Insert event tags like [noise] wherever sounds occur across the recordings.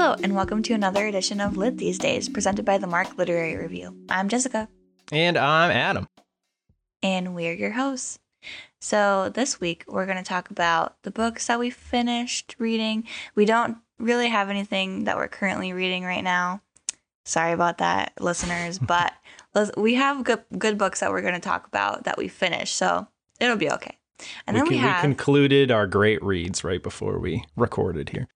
Hello, and welcome to another edition of Lit These Days, presented by the Mark Literary Review. I'm Jessica, And I'm Adam. and we're your hosts. So, this week we're going to talk about the books that we finished reading. We don't really have anything that we're currently reading right now. Sorry about that, listeners, [laughs] but we have good, good books that we're going to talk about that we finished, so it'll be okay. And we, then we, con- have. concluded our great reads right before we recorded here.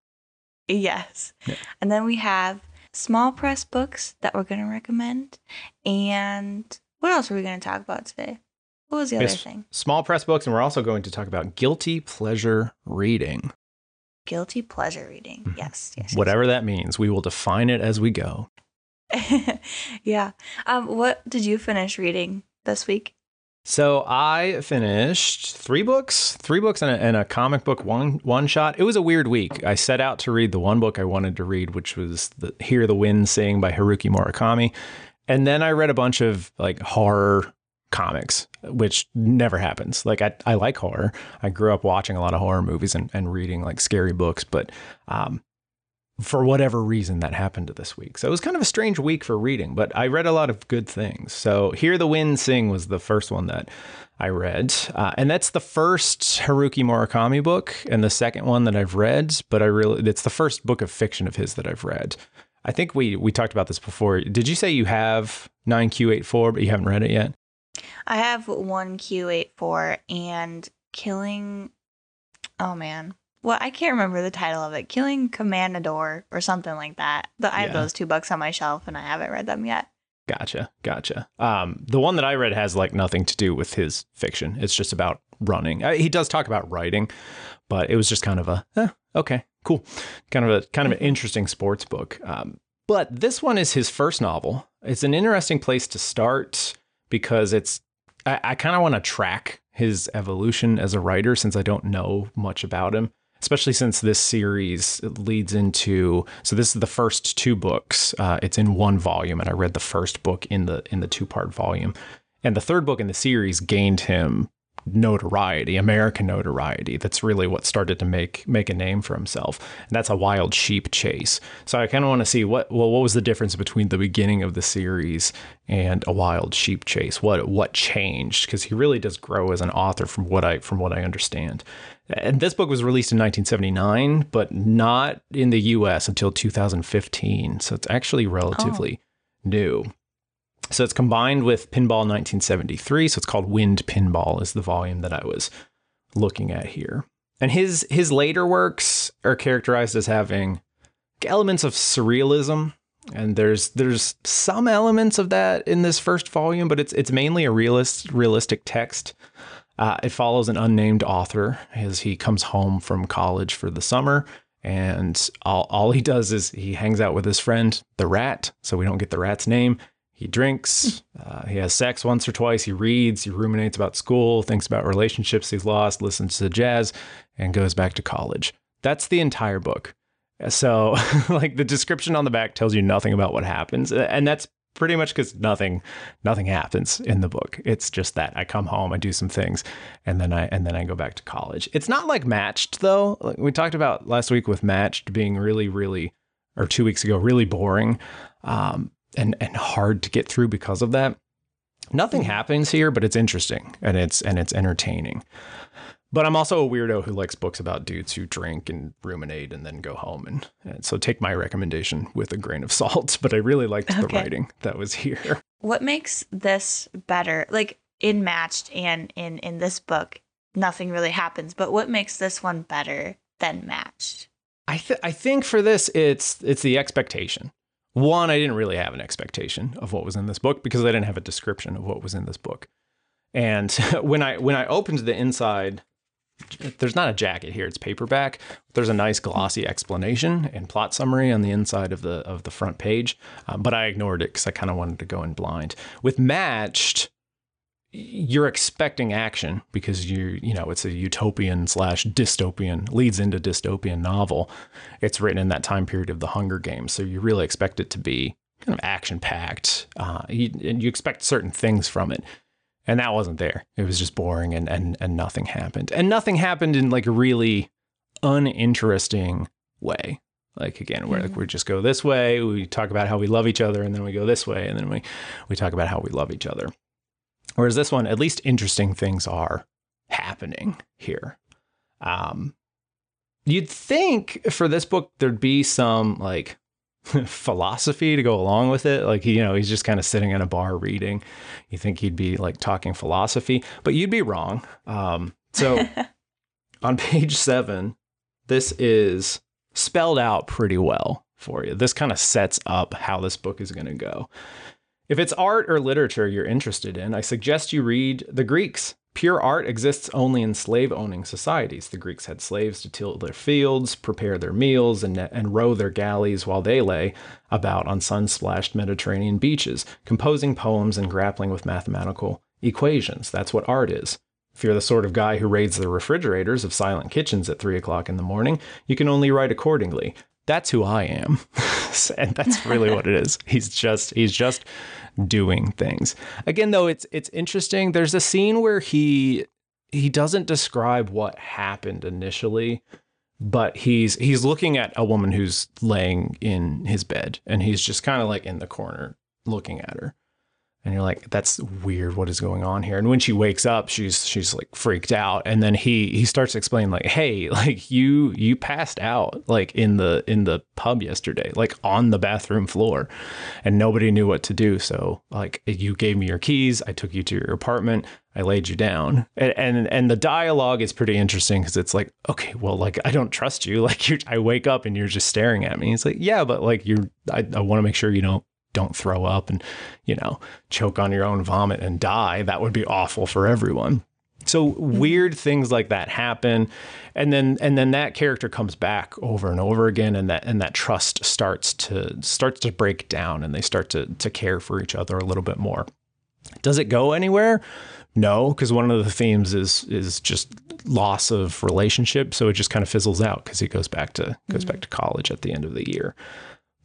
Yes. Yeah. And then we have small press books that we're going to recommend. And what else are we going to talk about today? What was the other Yes. thing? Small press books, and we're also going to talk about guilty pleasure reading. Guilty pleasure reading. Mhm. Yes, yes. yes. Whatever that means, we will define it as we go. [laughs] yeah. Um, what did you finish reading this week? So I finished three books, three books and a, and a comic book one one shot. It was a weird week. I set out to read the one book I wanted to read, which was the Hear the Wind Sing by Haruki Murakami, and then I read a bunch of like horror comics, which never happens. Like I, I like horror. I grew up watching a lot of horror movies and, and reading like scary books, but um, for whatever reason that happened to this week. So it was kind of a strange week for reading, but I read a lot of good things. So Hear the Wind Sing was the first one that I read. Uh, and that's the first Haruki Murakami book and the second one that I've read, but I really it's the first book of fiction of his that I've read. I think we we talked about this before. Did you say you have 9Q84 but you haven't read it yet? I have one Q84 and Killing. Oh, man. Well, I can't remember the title of it. Killing Commendatore or something like that. But I have Yeah. those two books on my shelf and I haven't read them yet. Gotcha, gotcha. Um, the one that I read has like nothing to do with his fiction. It's just about running. Uh, he does talk about writing, but it was just kind of a eh, okay, cool, kind of a kind of an interesting sports book. Um, but this one is his first novel. It's an interesting place to start because it's I, I kind of want to track his evolution as a writer since I don't know much about him especially since this series leads into so this is the first two books uh, it's in one volume and i read the first book in the in the two part volume. And the third book in the series gained him notoriety american notoriety. That's really what started to make make a name for himself. And that's a wild sheep chase. So i kind of want to see what well what was the difference between the beginning of the series and a wild sheep chase? What what changed? Because he really does grow as an author from what i from what i understand. And this book was released in 1979, but not in the US until 2015. So it's actually relatively oh. new. So it's combined with Pinball 1973. So it's called Wind Pinball, is the volume that I was looking at here. And his his later works are characterized as having elements of surrealism. And there's there's some elements of that in this first volume, but it's it's mainly a realist realistic text. Uh, it follows an unnamed author as he comes home from college for the summer. And all, all he does is he hangs out with his friend, the rat. So we don't get the rat's name. He drinks, uh, he has sex once or twice, he reads, he ruminates about school, thinks about relationships he's lost, listens to jazz, and goes back to college. That's the entire book. So, [laughs] like, the description on the back tells you nothing about what happens. And that's pretty much because nothing nothing happens in the book it's just that i come home i do some things and then i and then i go back to college it's not like matched though like we talked about last week with matched being really really or two weeks ago really boring um, and and hard to get through because of that nothing mm-hmm. happens here but it's interesting and it's and it's entertaining but I'm also a weirdo who likes books about dudes who drink and ruminate and then go home. And, and so take my recommendation with a grain of [laughs] salt. But I really liked the writing that was here. What makes this better? Like in Matched and in in this book, nothing really happens. But what makes this one better than Matched? I th- I think for this it's it's the expectation. One, I didn't really have an expectation of what was in this book because I didn't have a description of what was in this book. And [laughs] when I when I opened the inside, there's not a jacket here; it's paperback. There's a nice glossy explanation and plot summary on the inside of the of the front page, um, but I ignored it because I kind of wanted to go in blind. With Matched, you're expecting action because you you know it's a utopian slash dystopian leads into dystopian novel. It's written in that time period of the Hunger Games, so you really expect it to be kind of action packed. Uh, you, and you expect certain things from it, and that wasn't there. It was just boring, and and and nothing happened, and nothing happened in like a really uninteresting way. Like again, where like we just go this way, we talk about how we love each other, and then we go this way, and then we we talk about how we love each other. Whereas this one, at least interesting things are happening here. Um, you'd think for this book there'd be some like [laughs] philosophy to go along with it. Like, you know, he's just kind of sitting in a bar reading. You think he'd be like talking philosophy, but you'd be wrong. Um, so [laughs] on page seven, this is spelled out pretty well for you. This kind of sets up how this book is going to go. If it's art or literature you're interested in, I suggest you read The Greeks Pure art exists only in slave owning societies. The Greeks had slaves to till their fields, prepare their meals, and, and row their galleys while they lay about on sun splashed Mediterranean beaches, composing poems and grappling with mathematical equations. That's what art is. If you're the sort of guy who raids the refrigerators of silent kitchens at three o'clock in the morning, you can only write accordingly. That's who I am. [laughs] and that's really what it is. He's just he's just doing things. Again, though, it's it's interesting. There's a scene where he he doesn't describe what happened initially, but he's he's looking at a woman who's laying in his bed, and he's just kind of like in the corner looking at her and you're like that's weird. What is going on here? And when she wakes up she's she's like freaked out. And then he he starts explaining like hey [laughs] like you you passed out like in the in the pub yesterday like on the bathroom floor. And nobody knew what to do. So like you gave me your keys. I took you to your apartment. I laid you down. And and, and the dialogue is pretty interesting because it's like, okay, well, like I don't trust you. [laughs] Like you I wake up and you're just staring at me. It's like, yeah, but like you're I, I want to make sure you don't don't throw up and, you know, choke on your own vomit and die. That would be awful for everyone. So weird things like that happen and then and then that character comes back over and over again and that and that trust starts to starts to break down and they start to to care for each other a little bit more. Does it go anywhere? No, because one of the themes is is just loss of relationship, so it just kind of fizzles out because he goes back to goes mm-hmm. back to college at the end of the year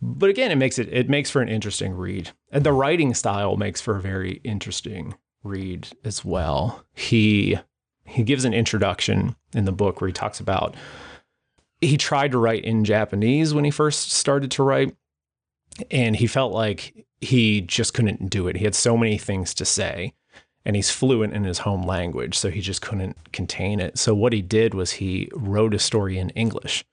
but again, it makes it it makes for an interesting read, and the writing style makes for a very interesting read as well. He he gives an introduction in the book where he talks about he tried to write in Japanese when he first started to write, and he felt like he just couldn't do it. He had so many things to say, and he's fluent in his home language, so he just couldn't contain it. So what he did was he wrote a story in English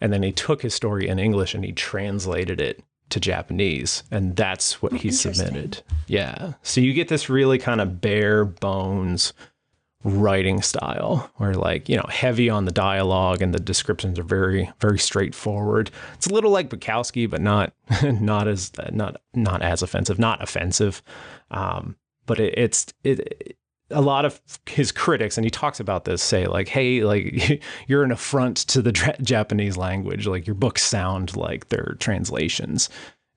and then he took his story in English and he translated it to Japanese, and that's what oh, he submitted. Yeah. So you get this really kind of bare bones writing style where like you know heavy on the dialogue and the descriptions are very very straightforward it's a little like bukowski but not [laughs] not as not not as offensive not offensive um, but it, it's it, a lot of his critics, and he talks about this, say like, "Hey, like [laughs] you're an affront to the Japanese language. Like your books sound like they're translations."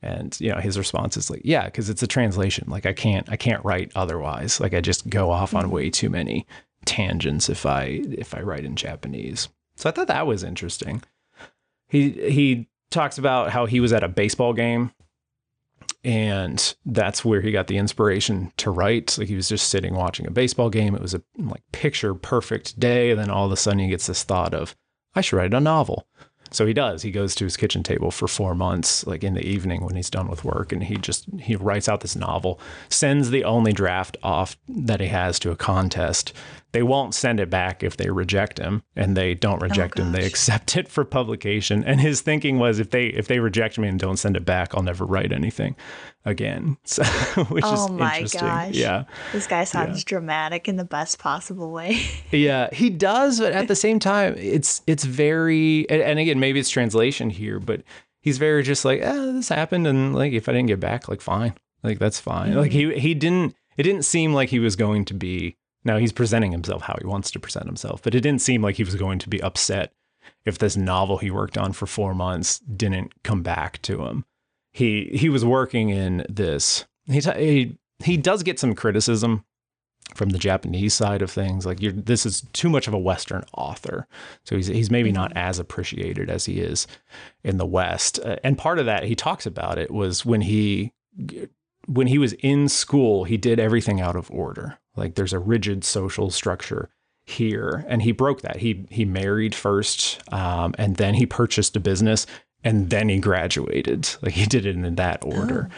And you know, his response is like, "Yeah, because it's a translation. Like I can't, I can't write otherwise. Like I just go off on mm-hmm. way too many tangents if I if I write in Japanese." So I thought that was interesting. He he talks about how he was at a baseball game and that's where he got the inspiration to write. Like he was just sitting watching a baseball game. It was a like picture perfect day, and then all of a sudden he gets this thought of, I should write a novel. So he does. He goes to his kitchen table for four months, like in the evening when he's done with work, and he just he writes out this novel, sends the only draft off that he has to a contest. They won't send it back if they reject him, and they don't oh, reject oh, him. They accept it for publication. And his thinking was, if they if they reject me and don't send it back, I'll never write anything again. [laughs] So, which oh is my interesting. gosh, yeah, this guy sounds yeah. dramatic in the best possible way. [laughs] yeah, he does, but at the same time, it's it's very and, and again maybe it's translation here, but he's very just like, eh, this happened, and like if I didn't get back, like fine, like that's fine. Mm-hmm. Like he he didn't. It didn't seem like he was going to be. Now he's presenting himself how he wants to present himself, but it didn't seem like he was going to be upset if this novel he worked on for four months didn't come back to him he he was working in this. He he he does get some criticism from the Japanese side of things. Like this is too much of a Western author, so he's he's maybe not mm-hmm. as appreciated as he is in the West. Uh, and part of that he talks about it was when he when he was in school, he did everything out of order. Like there's a rigid social structure here, and he broke that. He he married first, um, and then he purchased a business and then he graduated. Like he did it in that order. Oh.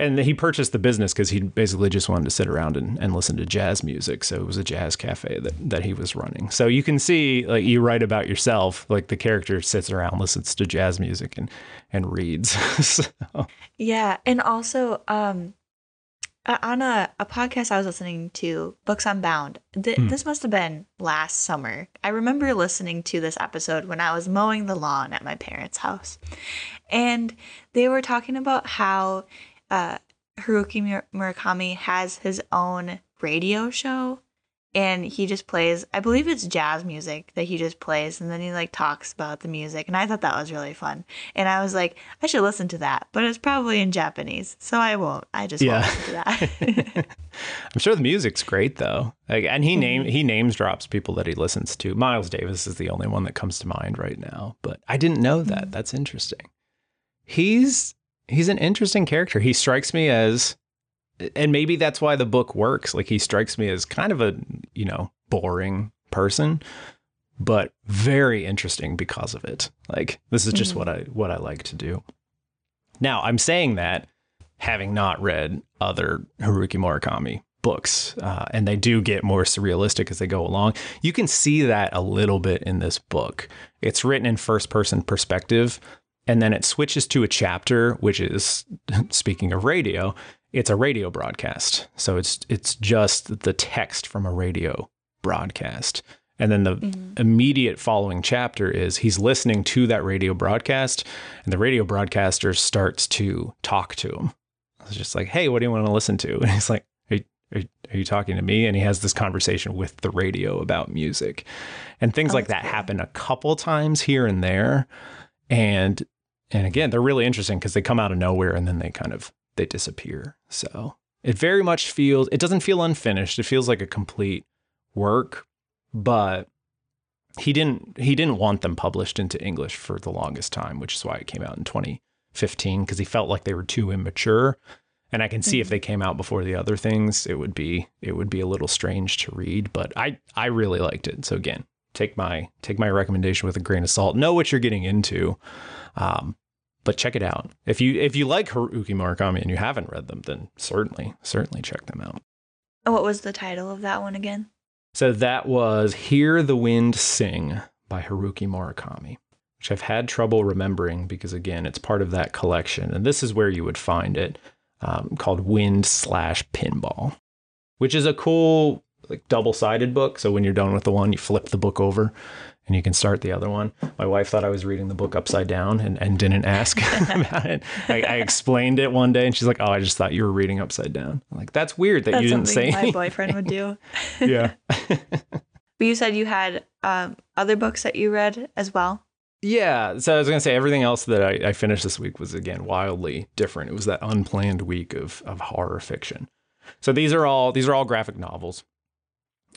And he purchased the business because he basically just wanted to sit around and, and listen to jazz music. So it was a jazz cafe that, that he was running. So you can see, like you write about yourself, like the character sits around, listens to jazz music and and reads. [laughs] so, Yeah, and also um uh, on a, a podcast I was listening to, Books Unbound. Th- Hmm. This must have been last summer. I remember listening to this episode when I was mowing the lawn at my parents' house, and they were talking about how uh, Haruki Murakami has his own radio show. And he just plays, I believe it's jazz music that he just plays. And then he like talks about the music. And I thought that was really fun. And I was like, I should listen to that, but it's probably in Japanese, so I won't. I just Yeah. won't listen to that. [laughs] [laughs] I'm sure the music's great though. Like, and he name mm-hmm. he names drops people that he listens to. Miles Davis is the only one that comes to mind right now, but I didn't know that. Mm-hmm. That's interesting. He's he's an interesting character. He strikes me as and maybe that's why the book works. Like he strikes me as kind of a, you know, boring person, but very interesting because of it. Like this is just Mhm. what I what I like to do. Now, I'm saying that having not read other Haruki Murakami books, uh, and they do get more surrealistic as they go along. You can see that a little bit in this book. It's written in first person perspective, and then it switches to a chapter, which is [laughs] speaking of radio, it's a radio broadcast. So it's it's just the text from a radio broadcast. And then the Mhm. immediate following chapter is he's listening to that radio broadcast, and the radio broadcaster starts to talk to him. It's just like, hey, what do you want to listen to? [laughs] And he's like, are, you- are, are you talking to me? And he has this conversation with the radio about music. And things Oh, like that cool. happen a couple times here and there. And and again, they're really interesting because they come out of nowhere and then they kind of they disappear. So it very much feels it doesn't feel unfinished. It feels like a complete work, but he didn't he didn't want them published into English for the longest time, which is why it came out in 2015 because he felt like they were too immature. And I can see if Mhm. they came out before the other things, it would be it would be a little strange to read, but I I really liked it. So again, take my take my recommendation with a grain of salt. Know what you're getting into. Um, but check it out. If you if you like Haruki Murakami and you haven't read them, then certainly certainly check them out. What was the title of that one again? So that was Hear the Wind Sing by Haruki Murakami, which I've had trouble remembering because, again, it's part of that collection. And this is where you would find it um, called Wind slash Pinball, which is a cool, like double sided book. So when you're done with the one, you flip the book over and you can start the other one. My wife thought I was reading the book upside down and, and didn't ask [laughs] about it. I, I explained it one day and she's like, Oh, I just thought you were reading upside down. I'm like, that's weird that That's you didn't say my anything." boyfriend would do. [laughs] yeah. [laughs] But you said you had um, other books that you read as well. Yeah. So I was going to say everything else that I, I finished this week was, again, wildly different. It was that unplanned week of, of horror fiction. So these are all these are all graphic novels.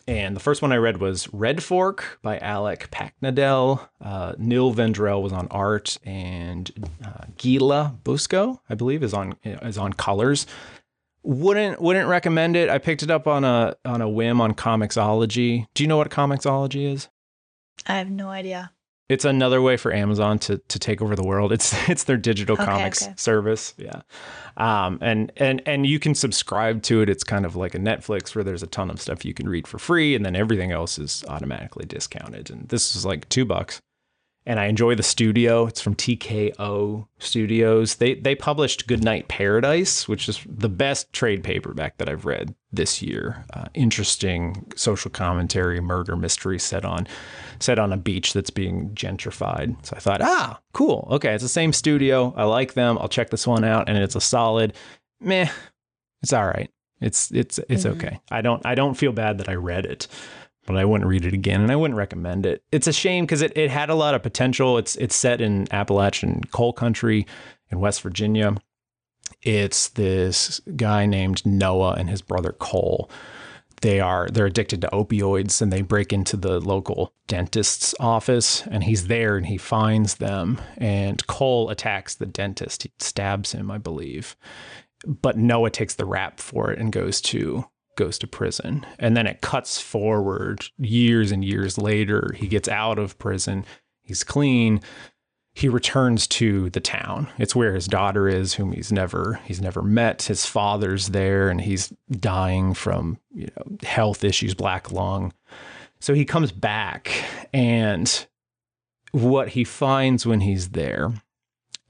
And the first one I read was Red Fork by Alec Paknadel. Uh, Nil Vendrell was on art, and uh, Giulia Brusco, I believe, is on is on colors. Wouldn't wouldn't recommend it. I picked it up on a on a whim on Comixology. Do you know what Comixology is? I have no idea. It's another way for Amazon to to take over the world. It's [laughs] it's their digital Okay, comics okay. service. Yeah. Um and and and you can subscribe to it. It's kind of like a Netflix where there's a ton of stuff you can read for free and then everything else is automatically discounted. And this is like 2 bucks. And I enjoy the studio. It's from TKO Studios. They they published Goodnight Paradise, which is the best trade paperback that I've read this year. Uh, interesting social commentary, murder mystery set on set on a beach that's being gentrified. So I thought, ah, cool. Okay, it's the same studio. I like them. I'll check this one out, and it's a solid meh. It's all right. It's it's it's Mhm. okay. I don't I don't feel bad that I read it, but I wouldn't read it again, and I wouldn't recommend it. It's a shame because it, it had a lot of potential. It's it's set in Appalachian coal country in West Virginia. It's this guy named Noah and his brother Cole they are they're addicted to opioids and they break into the local dentist's office and he's there and he finds them and Cole attacks the dentist he stabs him I believe but Noah takes the rap for it and goes to goes to prison and then it cuts forward years and years later he gets out of prison he's clean he returns to the town. It's where his daughter is, whom he's never he's never met. His father's there, and he's dying from you know health issues, black lung. So he comes back, and what he finds when he's there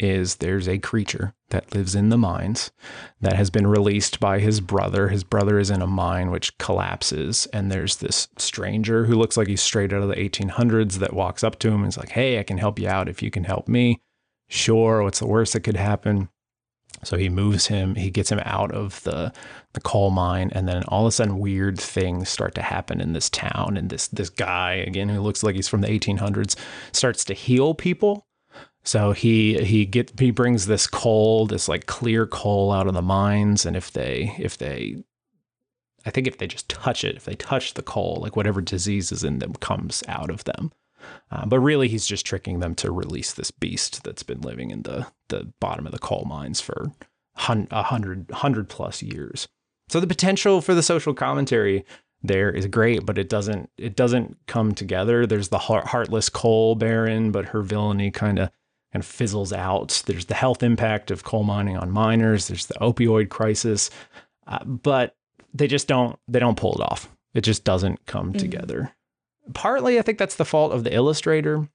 is there's a creature that lives in the mines that has been released by his brother. His brother is in a mine which collapses, and there's this stranger who looks like he's straight out of the 1800s that walks up to him and is like, Hey, I can help you out if you can help me. Sure, what's the worst that could happen? So he moves him, he gets him out of the the coal mine, and then all of a sudden weird things start to happen in this town. And this this guy, again, who looks like he's from the 1800s, starts to heal people so he he get he brings this coal, this like clear coal out of the mines, and if they if they I think if they just touch it, if they touch the coal, like whatever disease is in them comes out of them. Uh, but really, he's just tricking them to release this beast that's been living in the the bottom of the coal mines for a hundred hundred plus years. So the potential for the social commentary there is great, but it doesn't it doesn't come together. There's the heartless coal baron, but her villainy kind of kind of fizzles out. There's the health impact of coal mining on miners. There's the opioid crisis, uh, but they just don't they don't pull it off. It just doesn't come mm-hmm. together. Partly, I think that's the fault of the illustrator.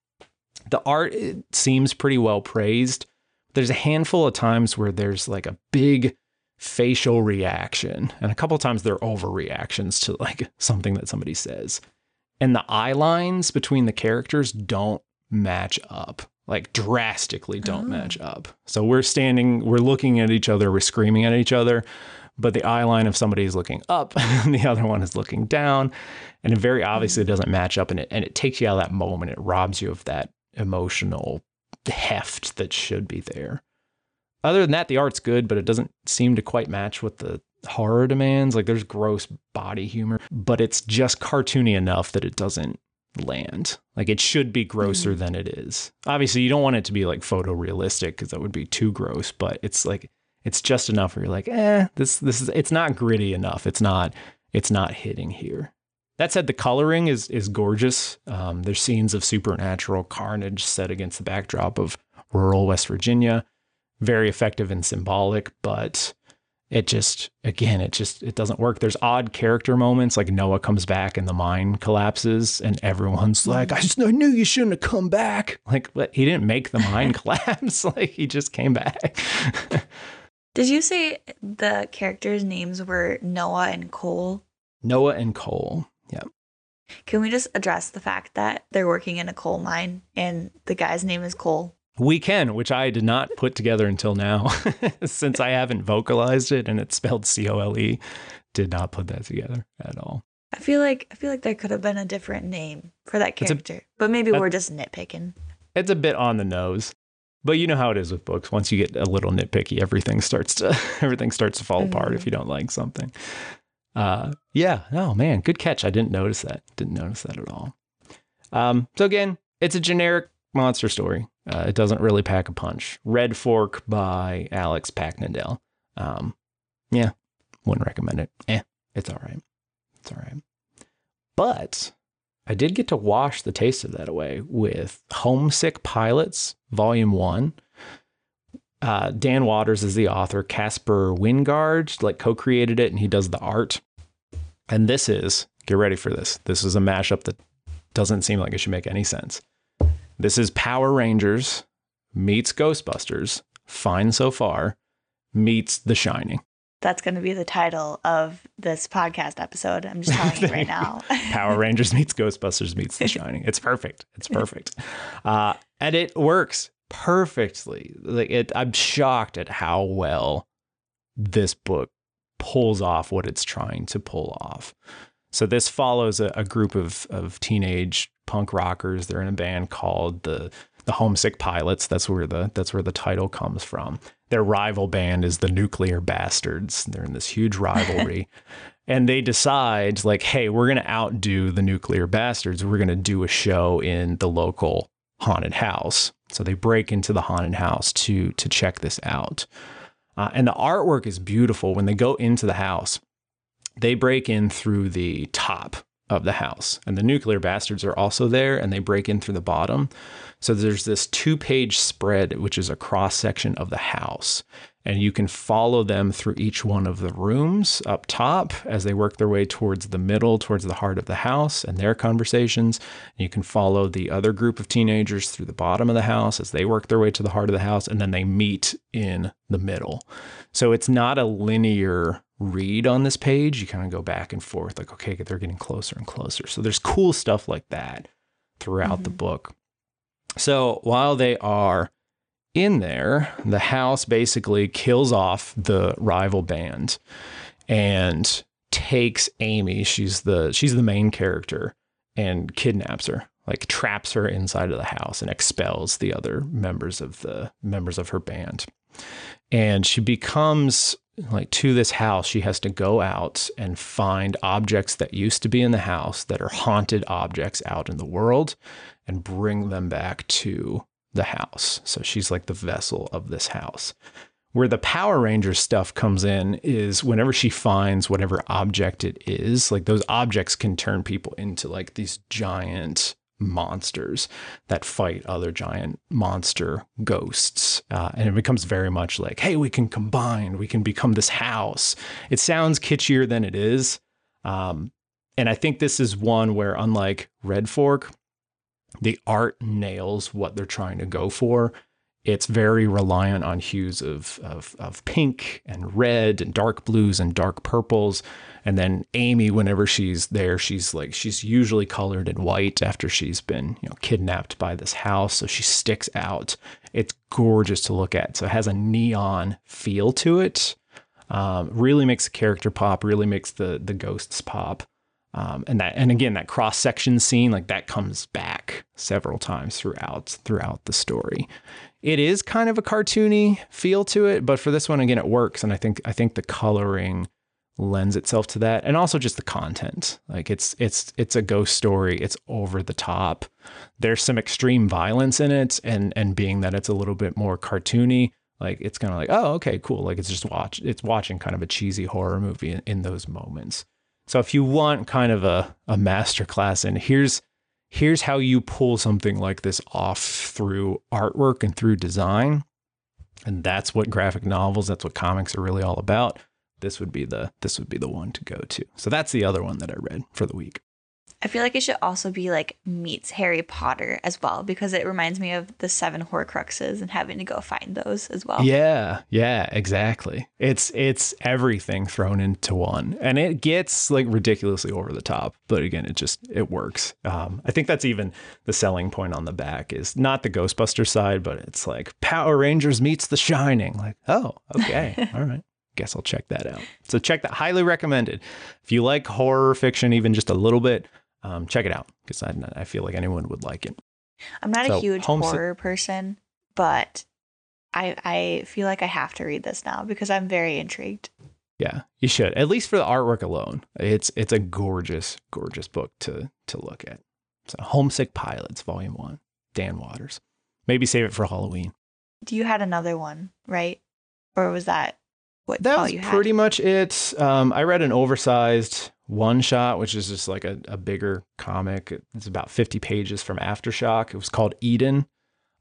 The art seems pretty well praised. There's a handful of times where there's like a big facial reaction, and a couple times they're overreactions to like something that somebody says. And the eye lines between the characters don't match up like drastically don't oh. match up. So we're standing, we're looking at each other, we're screaming at each other, but the eye line of somebody is looking up [laughs] and the other one is looking down. And it very obviously mm. doesn't match up and it and it takes you out of that moment. It robs you of that emotional heft that should be there. Other than that, the art's good, but it doesn't seem to quite match what the horror demands. Like there's gross body humor, but it's just cartoony enough that it doesn't land. Like it should be grosser mm. than it is. Obviously, you don't want it to be like photorealistic because that would be too gross. But it's like it's just enough where you're like, eh, this this is it's not gritty enough. It's not it's not hitting here. That said, the coloring is is gorgeous. Um, there's scenes of supernatural carnage set against the backdrop of rural West Virginia. Very effective and symbolic, but it just again it just it doesn't work. There's odd character moments like noah comes back and the mine collapses and everyone's like i just I knew you shouldn't have come back. [laughs] Like but he didn't make the mine [laughs] collapse? [laughs] Like he just came back. Did you say the characters names were noah and cole? Noah and cole yeah can we just address the fact that they're working in a coal mine and the guy's name is cole we can, which I did not put together until now, [laughs] since I haven't vocalized it and it's spelled C O L E. Did not put that together at all. I feel like I feel like there could have been a different name for that character, a, but maybe we're just nitpicking. It's a bit on the nose, but you know how it is with books. Once you get a little nitpicky, everything starts to [laughs] everything starts to fall mm-hmm. apart if you don't like something. Uh, yeah. Oh man, good catch. I didn't notice that. Didn't notice that at all. Um, so again, it's a generic monster story. Uh, it doesn't really pack a punch. Red Fork by Alex Paknadel. Um, yeah, wouldn't recommend it. Eh, it's all right. It's all right. But I did get to wash the taste of that away with Homesick Pilots, Volume 1. Uh, Dan Watters is the author. Caspar Wijngaard like co-created it, and he does the art. And this is get ready for this. This is a mashup that doesn't seem like it should make any sense. This is Power Rangers meets Ghostbusters. Fine so far. Meets The Shining. That's going to be the title of this podcast episode. I'm just telling you right [laughs] now. Power Rangers meets [laughs] Ghostbusters meets The Shining. It's perfect. It's perfect. Uh, and it works perfectly. Like it, I'm shocked at how well this book pulls off what it's trying to pull off. So this follows a, a group of of teenage punk rockers. They're in a band called the the Homesick Pilots. That's where the that's where the title comes from. Their rival band is the Nuclear Bastards. They're in this huge rivalry. [laughs] and they decide like, hey, we're gonna outdo the Nuclear Bastards. We're gonna do a show in the local haunted house. So they break into the haunted house to to check this out. Uh, and the artwork is beautiful when they go into the house. They break in through the top of the house. And the nuclear bastards are also there and they break in through the bottom. So there's this two page spread, which is a cross section of the house. And you can follow them through each one of the rooms up top as they work their way towards the middle, towards the heart of the house and their conversations. And you can follow the other group of teenagers through the bottom of the house as they work their way to the heart of the house. And then they meet in the middle. So it's not a linear read on this page. You kind of go back and forth, like, okay, they're getting closer and closer. So there's cool stuff like that throughout mm-hmm. the book. So while they are in there, the house basically kills off the rival band and takes Amy, she's the she's the main character, and kidnaps her, like traps her inside of the house and expels the other members of the members of her band. And she becomes like to this house, she has to go out and find objects that used to be in the house that are haunted objects out in the world and bring them back to the house. So she's like the vessel of this house. Where the Power Rangers stuff comes in is whenever she finds whatever object it is, like those objects can turn people into like these giant monsters that fight other giant monster ghosts. Uh, and it becomes very much like, hey, we can combine, we can become this house. It sounds kitschier than it is. Um, and I think this is one where, unlike Red Fork, the art nails what they're trying to go for it's very reliant on hues of, of, of pink and red and dark blues and dark purples. And then Amy, whenever she's there, she's like she's usually colored in white after she's been you know kidnapped by this house, so she sticks out. It's gorgeous to look at. So it has a neon feel to it. Um, really makes the character pop. Really makes the the ghosts pop. Um, and that and again that cross section scene like that comes back several times throughout throughout the story it is kind of a cartoony feel to it, but for this one again it works and I think I think the coloring lends itself to that and also just the content. Like it's it's it's a ghost story, it's over the top. There's some extreme violence in it and and being that it's a little bit more cartoony, like it's kind of like, oh, okay, cool. Like it's just watch it's watching kind of a cheesy horror movie in, in those moments. So if you want kind of a a masterclass and here's here's how you pull something like this off through artwork and through design. And that's what graphic novels, that's what comics are really all about. This would be the this would be the one to go to. So that's the other one that I read for the week. I feel like it should also be like meets Harry Potter as well because it reminds me of the seven Horcruxes and having to go find those as well. Yeah, yeah, exactly. It's it's everything thrown into one, and it gets like ridiculously over the top. But again, it just it works. Um, I think that's even the selling point on the back is not the Ghostbuster side, but it's like Power Rangers meets The Shining. Like, oh, okay, [laughs] all right guess I'll check that out. So check that. Highly recommended. If you like horror fiction, even just a little bit, um, check it out because I, I feel like anyone would like it. I'm not so, a huge horror person, but I I feel like I have to read this now because I'm very intrigued. Yeah, you should. At least for the artwork alone. It's it's a gorgeous, gorgeous book to to look at. So Homesick Pilots, Volume One, Dan Watters. Maybe save it for Halloween. Do you had another one, right? Or was that what that was pretty much it. Um, I read an oversized one shot, which is just like a, a bigger comic. It's about 50 pages from Aftershock. It was called Eden.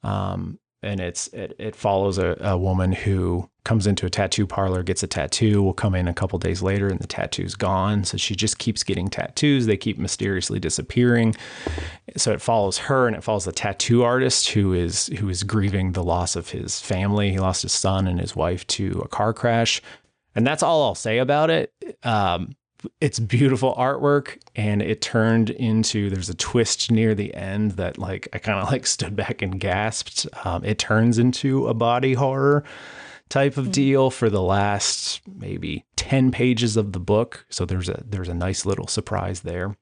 Um, and it's it, it follows a, a woman who comes into a tattoo parlor, gets a tattoo, will come in a couple days later and the tattoo's gone. So she just keeps getting tattoos. They keep mysteriously disappearing. So it follows her and it follows the tattoo artist who is who is grieving the loss of his family. He lost his son and his wife to a car crash. And that's all I'll say about it. Um, it's beautiful artwork and it turned into there's a twist near the end that like i kind of like stood back and gasped. Um, it turns into a body horror type of mm-hmm. deal for the last maybe 10 pages of the book. So there's a there's a nice little surprise there.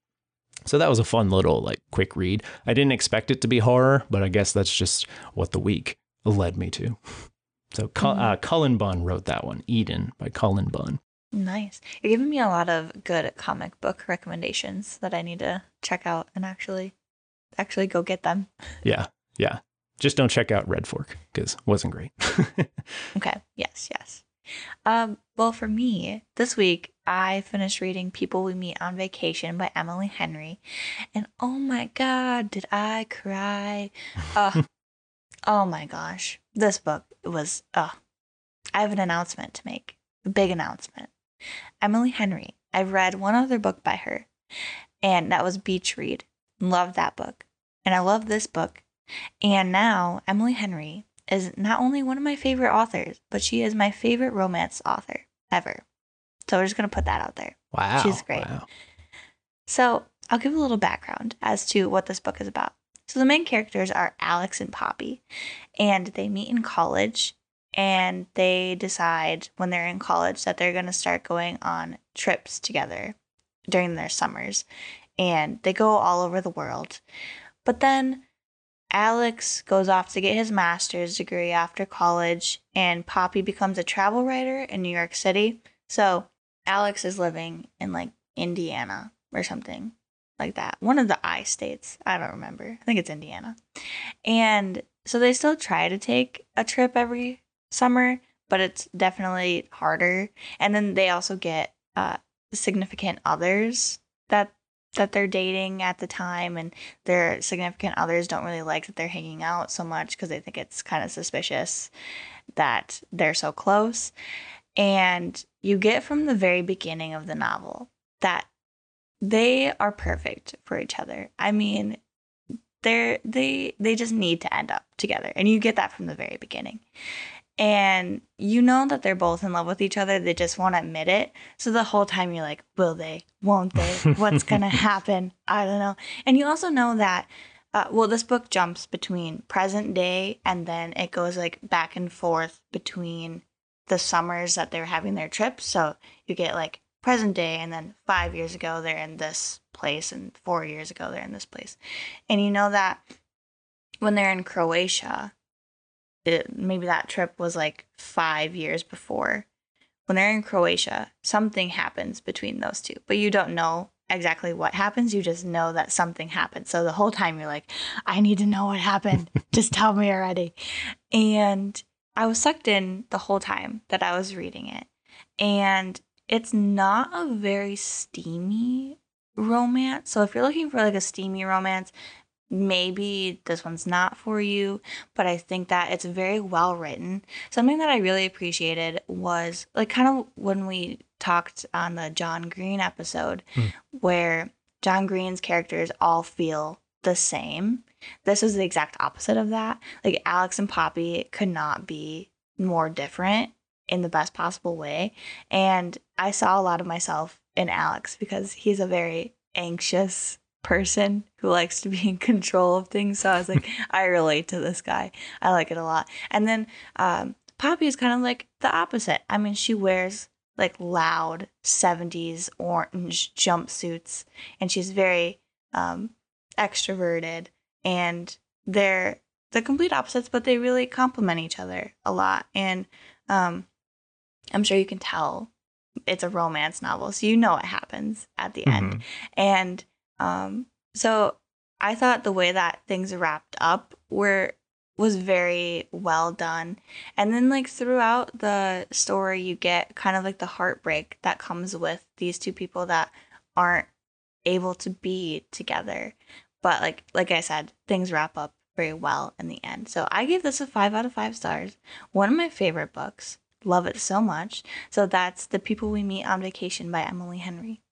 So that was a fun little like quick read. I didn't expect it to be horror but i guess that's just what the week led me to. So mm-hmm. uh, cullen bunn wrote that one eden by cullen bunn Nice. You're giving me a lot of good comic book recommendations that I need to check out and actually actually go get them. Yeah. Yeah. Just don't check out Red Fork because wasn't great. [laughs] okay. Yes, yes. Um, well, for me, this week I finished reading People We Meet on Vacation by Emily Henry. And oh my God, did I cry? [laughs] Uh, oh my gosh. This book was, uh, I have an announcement to make. A big announcement. Emily Henry. I've read one other book by her, and that was Beach Read. Loved that book. And I love this book. And now Emily Henry is not only one of my favorite authors, but she is my favorite romance author ever. So we're just going to put that out there. Wow. She's great. Wow. So I'll give a little background as to what this book is about. So the main characters are Alex and Poppy, and they meet in college and they decide when they're in college that they're going to start going on trips together during their summers. And they go all over the world. But then Alex goes off to get his master's degree after college, and Poppy becomes a travel writer in New York City. So Alex is living in like Indiana or something like that. One of the I states. I don't remember. I think it's Indiana. And so they still try to take a trip every summer, but it's definitely harder. And then they also get uh, significant others that that they're dating at the time and their significant others don't really like that they're hanging out so much because they think it's kind of suspicious that they're so close. And you get from the very beginning of the novel that they are perfect for each other. I mean they're they they just need to end up together and you get that from the very beginning and you know that they're both in love with each other they just won't admit it. So the whole time you're like will they? Won't they? What's gonna [laughs] happen? I don't know. And you also know that uh, well this book jumps between present day and then it goes like back and forth between the summers that they're having their trips so you get like present day and then five years ago they're in this place and four years ago they're in this place. And you know that when they're in croatia it, maybe that trip was like five years before. When they're in Croatia, something happens between those two, but you don't know exactly what happens. You just know that something happened. So the whole time you're like, I need to know what happened. [laughs] just tell me already. And I was sucked in the whole time that I was reading it. And it's not a very steamy romance. So if you're looking for like a steamy romance, maybe this one's not for you, but I think that it's very well written. Something that I really appreciated was like kind of when we talked on the John Green episode, Hmm. where John Green's characters all feel the same. This was the exact opposite of that. Like Alex and Poppy could not be more different in the best possible way. And I saw a lot of myself in Alex because he's a very anxious person who likes to be in control of things. So I was like, [laughs] I relate to this guy. I like it a lot. And then um, Poppy is kind of like the opposite. I mean, she wears like loud 70s orange jumpsuits and she's very um, extroverted and they're the complete opposites, but they really complement each other a lot. And um, I'm sure you can tell it's a romance novel, so you know what happens at the end. Mhm. And um, so I thought the way that things wrapped up were was very well done. And then like throughout the story you get kind of like the heartbreak that comes with these two people that aren't able to be together. But like like I said, things wrap up very well in the end. So I gave this a 5 out of 5 stars. One of my favorite books. Love it so much. So that's The People We Meet on Vacation by Emily Henry.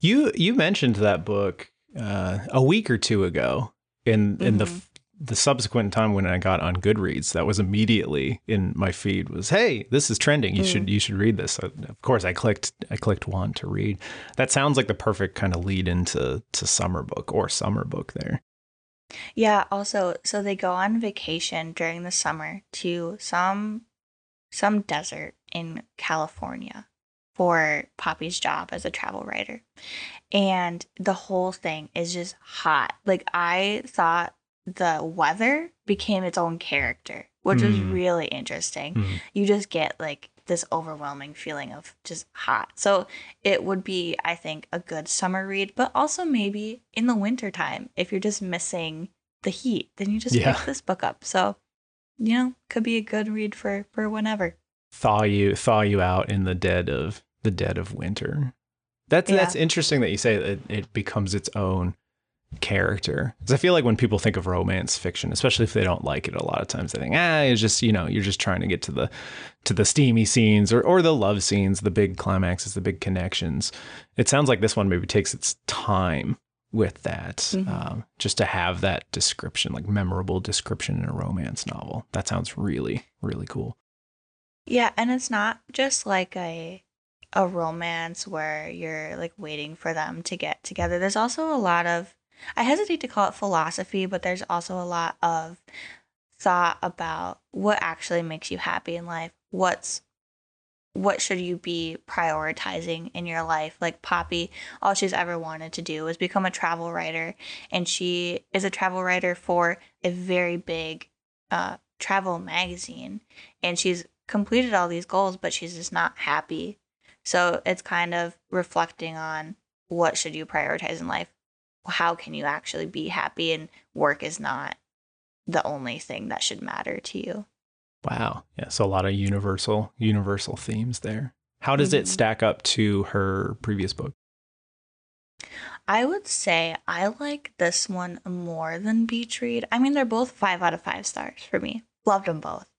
You you mentioned that book uh, a week or two ago in in the Mhm. the subsequent time when I got on Goodreads. That was immediately in my feed was hey this is trending you Mm. should you should read this. So, of course I clicked I clicked one to read. That sounds like the perfect kind of lead into to summer book or summer book there. Yeah, also, so they go on vacation during the summer to some some desert in California for Poppy's job as a travel writer. And the whole thing is just hot. Like I thought the weather became its own character, which was Mm. really interesting. Mhm. You just get like this overwhelming feeling of just hot. So it would be, I think, a good summer read, but also maybe in the winter time if you're just missing the heat, then you just Yeah. pick this book up. So, you know, could be a good read for for whenever. thaw you thaw you out in the dead of the dead of winter. That's Yeah. that's interesting that you say that it, it becomes its own character. Because I feel like when people think of romance fiction, especially if they don't like it, a lot of times they think, ah, it's just you know you're just trying to get to the to the steamy scenes or or the love scenes, the big climaxes, the big connections. It sounds like this one maybe takes its time with that, Mhm. um, just to have that description, like memorable description in a romance novel. That sounds really really cool. Yeah, and it's not just like a a romance where you're like waiting for them to get together. There's also a lot of I hesitate to call it philosophy, but there's also a lot of thought about what actually makes you happy in life. What's what should you be prioritizing in your life? Like Poppy, all she's ever wanted to do was become a travel writer, and she is a travel writer for a very big uh, travel magazine, and she's completed all these goals, but she's just not happy. So it's kind of reflecting on what should you prioritize in life? How can you actually be happy? And work is not the only thing that should matter to you. Wow. Yeah. So a lot of universal universal themes there. How does Mhm. it stack up to her previous book? I would say I like this one more than Beach Read. I mean, they're both five out of five stars for me. Loved them both.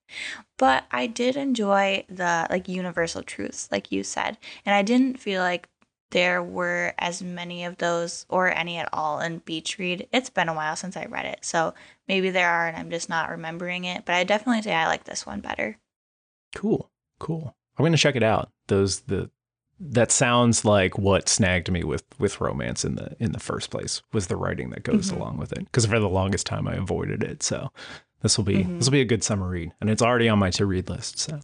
But I did enjoy the like universal truths, like you said. And I didn't feel like there were as many of those or any at all in Beach Read. It's been a while since I read it. So maybe there are and I'm just not remembering it. But I definitely say I like this one better. Cool. Cool. I'm gonna check it out. Those the that sounds like what snagged me with with romance in the in the first place was the writing that goes Mhm. along with it. Because for the longest time I avoided it. So this will be Mhm. this will be a good summer read, and it's already on my to read list. So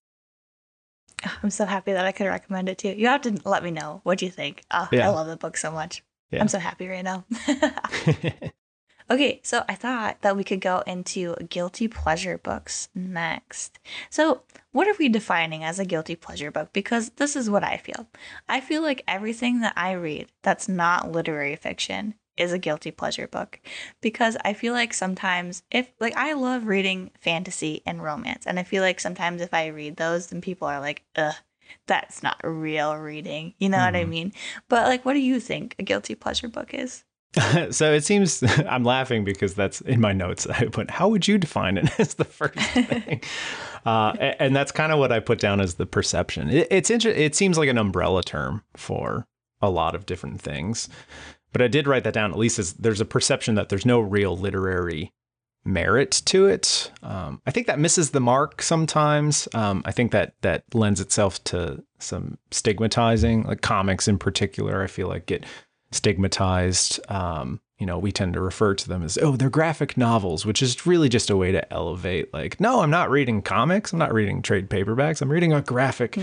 [laughs] I'm so happy that I could recommend it to You You have to let me know what you think. Oh, Yeah. I love the book so much. Yeah. I'm so happy right now. [laughs] [laughs] okay, so I thought that we could go into guilty pleasure books next. So, what are we defining as a guilty pleasure book? Because this is what I feel. I feel like everything that I read that's not literary fiction is a guilty pleasure book because I feel like sometimes if like I love reading fantasy and romance and I feel like sometimes if I read those then people are like ugh that's not real reading you know what I Mhm. mean but like what do you think a guilty pleasure book is [laughs] so it seems [laughs] I'm laughing because that's in my notes. [laughs] I put, how would you define it as the first thing? uh, and that's kind of what I put down as the perception. It, it's inter- It seems like an umbrella term for a lot of different things, but I did write that down. At least as there's a perception that there's no real literary merit to it. Um, I think that misses the mark sometimes. Um, I think that that lends itself to some stigmatizing, like comics in particular. I feel like get stigmatized. Um, you know, we tend to refer to them as, oh, they're graphic novels, which is really just a way to elevate, like, no, I'm not reading comics. I'm not reading trade paperbacks. I'm reading a graphic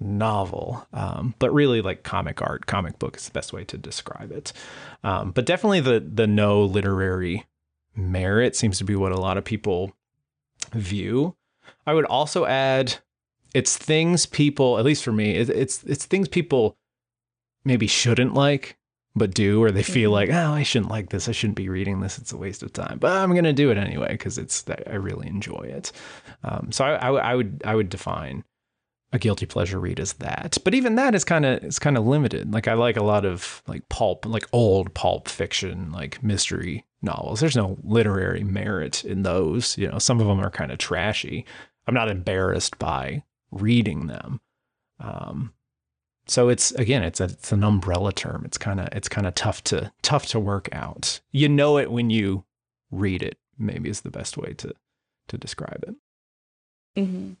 novel. Um, but really, like comic art, comic book is the best way to describe it. Um, but definitely the the no literary merit seems to be what a lot of people view. I would also add it's things people, at least for me, it, it's it's things people maybe shouldn't like but do or they feel Mhm. like oh i shouldn't like this. I shouldn't be reading this. It's a waste of time. But i'm going to do it anyway because it's i really enjoy it. Um, so I, I, would- I would i would define a guilty pleasure read as that. But even that is kind of it's kind of limited. Like i like a lot of like pulp like old pulp fiction like mystery novels. There's no literary merit in those you know? Some of them are kind of trashy. I'm not embarrassed by reading them. Um, so it's again, it's a, it's an umbrella term. It's kind of it's kind of tough to tough to work out. You know it when you read it. Maybe is the best way to to describe it. hmm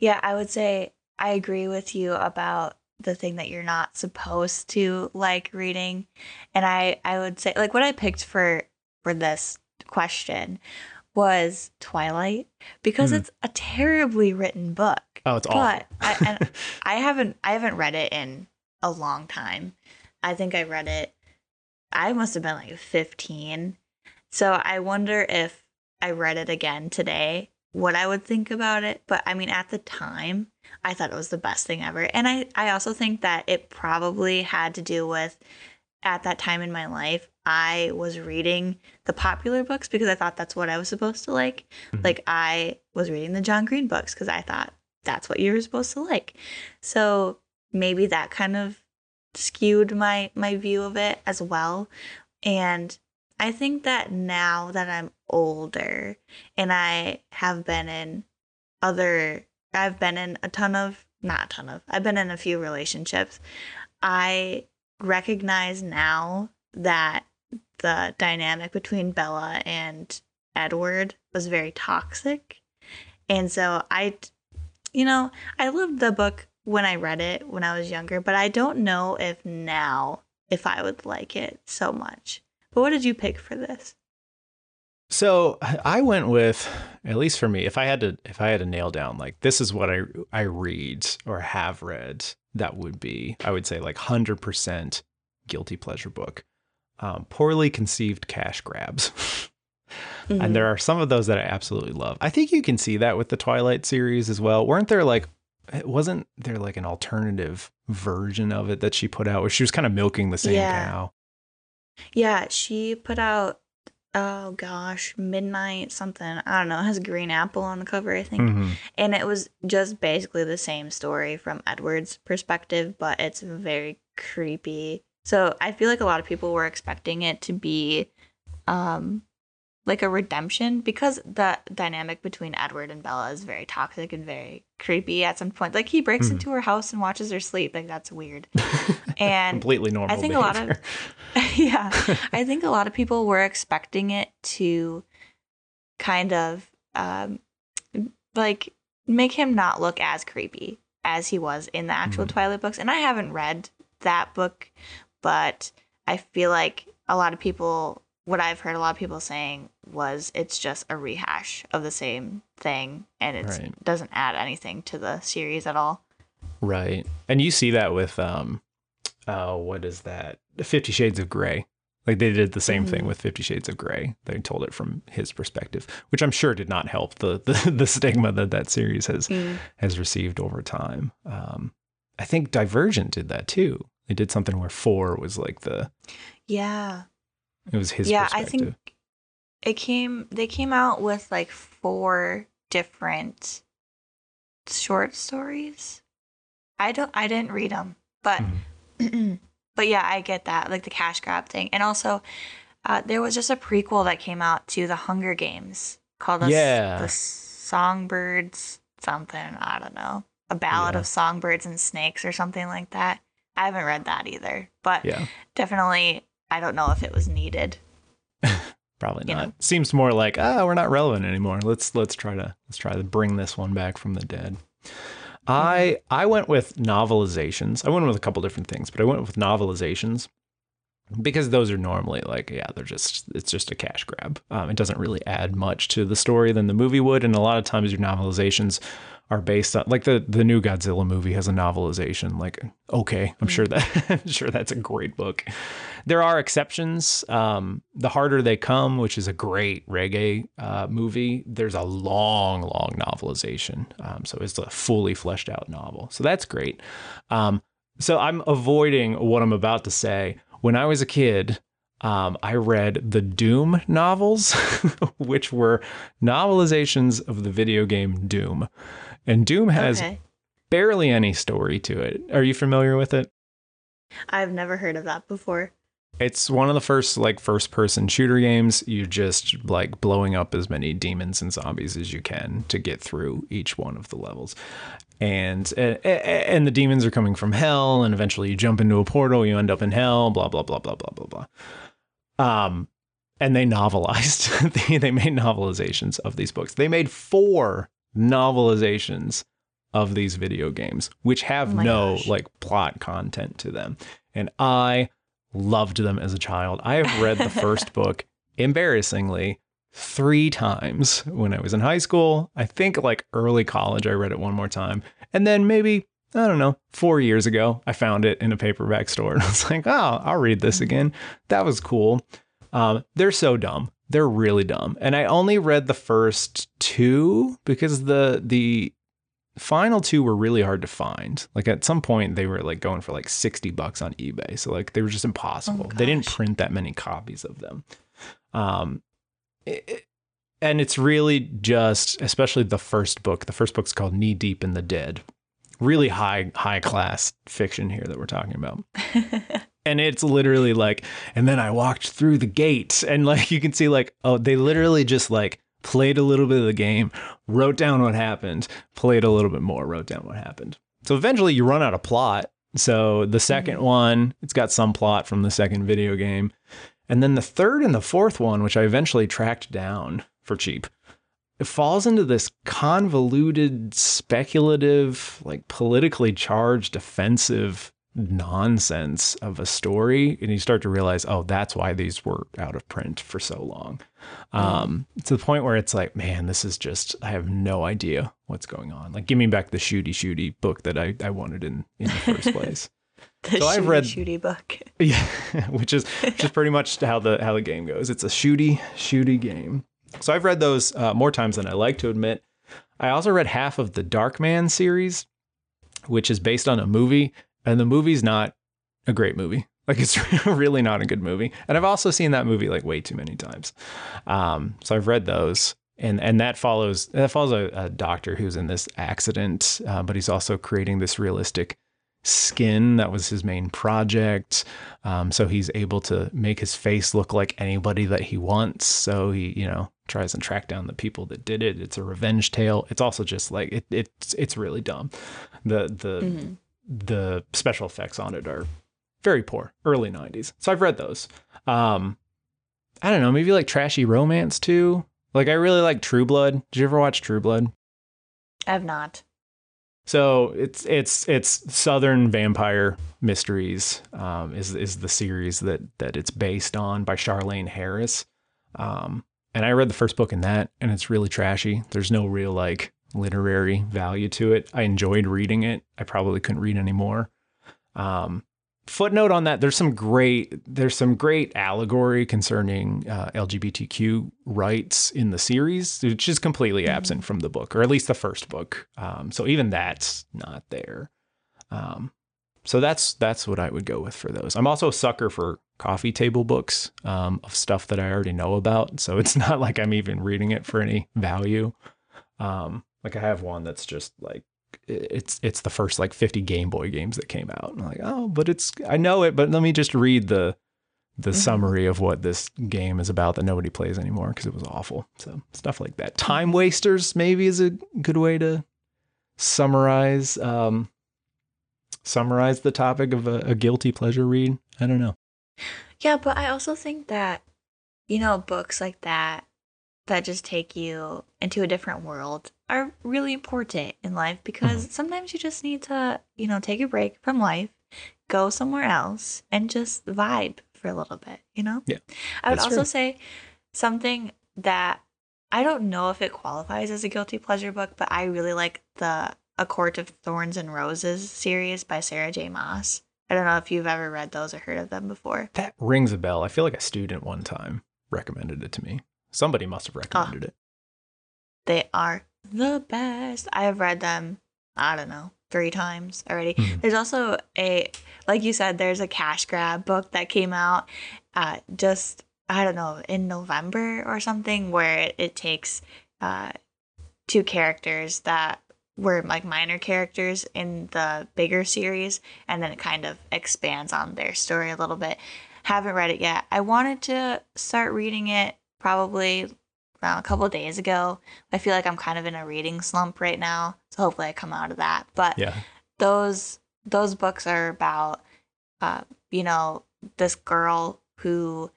Yeah, I would say I agree with you about the thing that you're not supposed to like reading. And I I would say like what I picked for for this question was Twilight because Hmm. it's a terribly written book. Oh, it's awful. But I, and [laughs] I haven't I haven't read it in a long time. I think I read it I must have been like 15. So I wonder if I read it again today, what I would think about it. But I mean at the time, I thought it was the best thing ever. And I I also think that it probably had to do with at that time in my life, I was reading the popular books because I thought that's what I was supposed to like. Mhm. Like I was reading the John Green books because I thought that's what you're supposed to like. So maybe that kind of skewed my my view of it as well. And I think that now that I'm older and I have been in other I've been in a ton of not a ton of I've been in a few relationships. I recognize now that the dynamic between Bella and Edward was very toxic. And so I you know, I loved the book when I read it when I was younger, but I don't know if now if I would like it so much. But what did you pick for this? So I went with, at least for me, if I had to, if I had to nail down, like this is what I I read or have read, that would be, I would say, like hundred percent guilty pleasure book. Um, poorly conceived cash grabs. [laughs] mm-hmm. And there are some of those that I absolutely love. I think you can see that with the Twilight series as well. Weren't there like, wasn't there like an alternative version of it that she put out where she was kind of milking the same yeah. cow? Yeah, she put out oh gosh, midnight something. I don't know. It has a green apple on the cover, I think. Mm-hmm. And it was just basically the same story from Edward's perspective, but it's very creepy. So I feel like a lot of people were expecting it to be um like a redemption because the dynamic between Edward and Bella is very toxic and very creepy at some point. Like he breaks mm. into her house and watches her sleep. Like that's weird. [laughs] And completely normal. I think behavior. a lot of [laughs] yeah, [laughs] I think a lot of people were expecting it to kind of um like make him not look as creepy as he was in the actual mm. Twilight books. And I haven't read that book, but I feel like a lot of people what I've heard a lot of people saying was it's just a rehash of the same thing and it right. doesn't add anything to the series at all. Right. And you see that with um uh what is that? 50 Shades of Grey. Like they did the same mm-hmm. thing with 50 Shades of Grey. They told it from his perspective, which I'm sure did not help the the, [laughs] the stigma that that series has mm. has received over time. Um I think Divergent did that too. They did something where 4 was like the Yeah it was his yeah, I think it came they came out with like four different short stories. I don't I didn't read them, but mm-hmm. [clears throat] but yeah, I get that like the cash grab thing. And also uh, there was just a prequel that came out to the Hunger Games called the, yeah. the Songbirds something, I don't know. A ballad yeah. of songbirds and snakes or something like that. I haven't read that either, but yeah. definitely I don't know if it was needed. [laughs] Probably not. Know? Seems more like, ah, oh, we're not relevant anymore. Let's let's try to let's try to bring this one back from the dead. I mm-hmm. I went with novelizations. I went with a couple different things, but I went with novelizations because those are normally like yeah they're just it's just a cash grab um, it doesn't really add much to the story than the movie would and a lot of times your novelizations are based on like the the new Godzilla movie has a novelization. Like, okay, I'm sure that [laughs] I'm sure that's a great book. There are exceptions. Um, the harder they come, which is a great reggae uh, movie, there's a long, long novelization. Um, so it's a fully fleshed out novel. So that's great. Um, so I'm avoiding what I'm about to say. When I was a kid, um, I read the Doom novels, [laughs] which were novelizations of the video game Doom. And Doom has okay. barely any story to it. Are you familiar with it? I've never heard of that before. It's one of the first like first person shooter games. You're just like blowing up as many demons and zombies as you can to get through each one of the levels. And and the demons are coming from hell and eventually you jump into a portal, you end up in hell, blah blah blah blah blah blah blah. Um and they novelized [laughs] they, they made novelizations of these books. They made four novelizations of these video games, which have oh no gosh. like plot content to them. And I loved them as a child. I have read the first [laughs] book embarrassingly three times when I was in high school. I think like early college, I read it one more time. And then maybe, I don't know, four years ago, I found it in a paperback store and [laughs] I was like, oh, I'll read this mm-hmm. again. That was cool. Um, they're so dumb. They're really dumb. And I only read the first two because the the final two were really hard to find. Like at some point they were like going for like 60 bucks on eBay. So like they were just impossible. Oh, they didn't print that many copies of them. Um it, and it's really just, especially the first book. The first book's called Knee Deep in the Dead. Really high, high class fiction here that we're talking about. [laughs] and it's literally like, and then I walked through the gate, and like you can see, like, oh, they literally just like played a little bit of the game, wrote down what happened, played a little bit more, wrote down what happened. So eventually you run out of plot. So the 2nd Mhm. one, it's got some plot from the second video game. And then the third and the fourth one, which I eventually tracked down for cheap, it falls into this convoluted, speculative, like politically charged, offensive nonsense of a story. And you start to realize, oh, that's why these were out of print for so long. Um, to the point where it's like, man, this is just, I have no idea what's going on. Like, give me back the shooty shooty book that I, I wanted in, in the first [laughs] place. the So I've read- shooty book. [laughs] Yeah, which is which is pretty much how the how the game goes. It's a shooty shooty game. So I've read those uh, more times than I like to admit. I also read half of the Darkman series, which is based on a movie, and the movie's not a great movie. [laughs] Like it's [laughs] really not a good movie. And I've also seen that movie like way too many times. Um, so I've read those. And, and that follows that follows a, a doctor who's in this accident, uh, but he's also creating this realistic skin that was his main project um, so he's able to make his face look like anybody that he wants so he you know tries and track down the people that did it it's a revenge tale it's also just like it, it's it's really dumb the the Mhm. The special effects on it are very poor early 90s so i've read those. Um i don't know maybe like trashy romance too. Like i really like true blood. Did you ever watch true blood? I have not. so it's it's it's Southern Vampire Mysteries um, is is the series that that it's based on by Charlaine Harris, um, and I read the first book in that, and it's really trashy. There's no real like literary value to it. I enjoyed reading it. I probably couldn't read anymore. Um, footnote on that: there's some great there's some great allegory concerning uh, LGBTQ rights in the series, which is completely absent from the book, or at least the first book. Um, so even that's not there. Um, so that's that's what I would go with for those. I'm also a sucker for coffee table books um, of stuff that I already know about. So it's [laughs] not like I'm even reading it for any value. Um, like I have one that's just like it's it's the first like 50 Game Boy games that came out. I'm like, oh, but it's I know it, but let me just read the the Mhm. summary of what this game is about that nobody plays anymore because it was awful. So stuff like that. Time wasters maybe is a good way to summarize um summarize the topic of a, a guilty pleasure read. I don't know. Yeah, but I also think that, you know, books like that that just take you into a different world are really important in life because mm-hmm. sometimes you just need to, you know, take a break from life, go somewhere else, and just vibe for a little bit, you know? Yeah, I would also true. say something that I don't know if it qualifies as a guilty pleasure book, but I really like the A Court of Thorns and Roses series by Sarah J. Maas. I don't know if you've ever read those or heard of them before. That rings a bell. I feel like a student one time recommended it to me. Somebody must have recommended it. They are the best. I have read them, I don't know, three times already. Mhm. There's also a, like you said, there's a cash grab book that came out uh, just, I don't know, in November or something, where it, it takes uh, two characters that were like minor characters in the bigger series and then it kind of expands on their story a little bit. Haven't read it yet. I wanted to start reading it probably uh, a couple of days ago. I feel like I'm kind of in a reading slump right now, so hopefully I come out of that. But Yeah. those those books are about uh, you know this girl who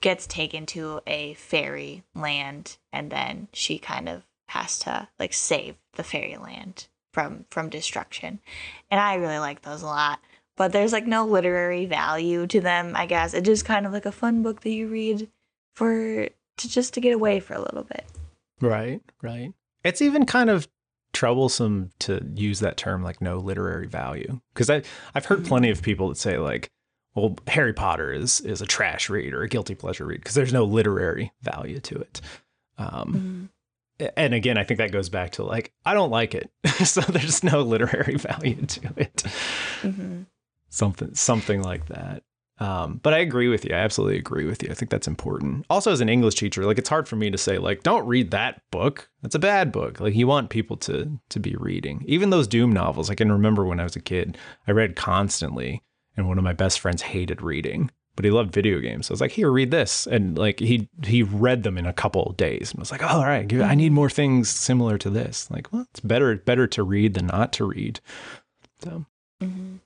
gets taken to a fairy land and then she kind of has to like save the fairy land from from destruction and i really like those a lot but there's like no literary value to them i guess it's just kind of like a fun book that you read for to just to get away for a little bit Right, right. It's even kind of troublesome to use that term like no literary value because I I've heard plenty of people that say like, well, Harry Potter is is a trash read or a guilty pleasure read because there's no literary value to it. Um, and again, I think that goes back to like I don't like it, [laughs] so there's no literary [laughs] value to it. hmm Something something like that. Um, but I agree with you. I absolutely agree with you. I think that's important. Also, as an English teacher, like it's hard for me to say like, don't read that book. That's a bad book. Like you want people to to be reading. Even those Doom novels. I can remember when I was a kid, I read constantly, and one of my best friends hated reading, but he loved video games. So I was like, here, read this, and like he he read them in a couple days, and was like, oh, all right, I need more things similar to this. Like, well, it's better better to read than not to read. So. Mm-hmm.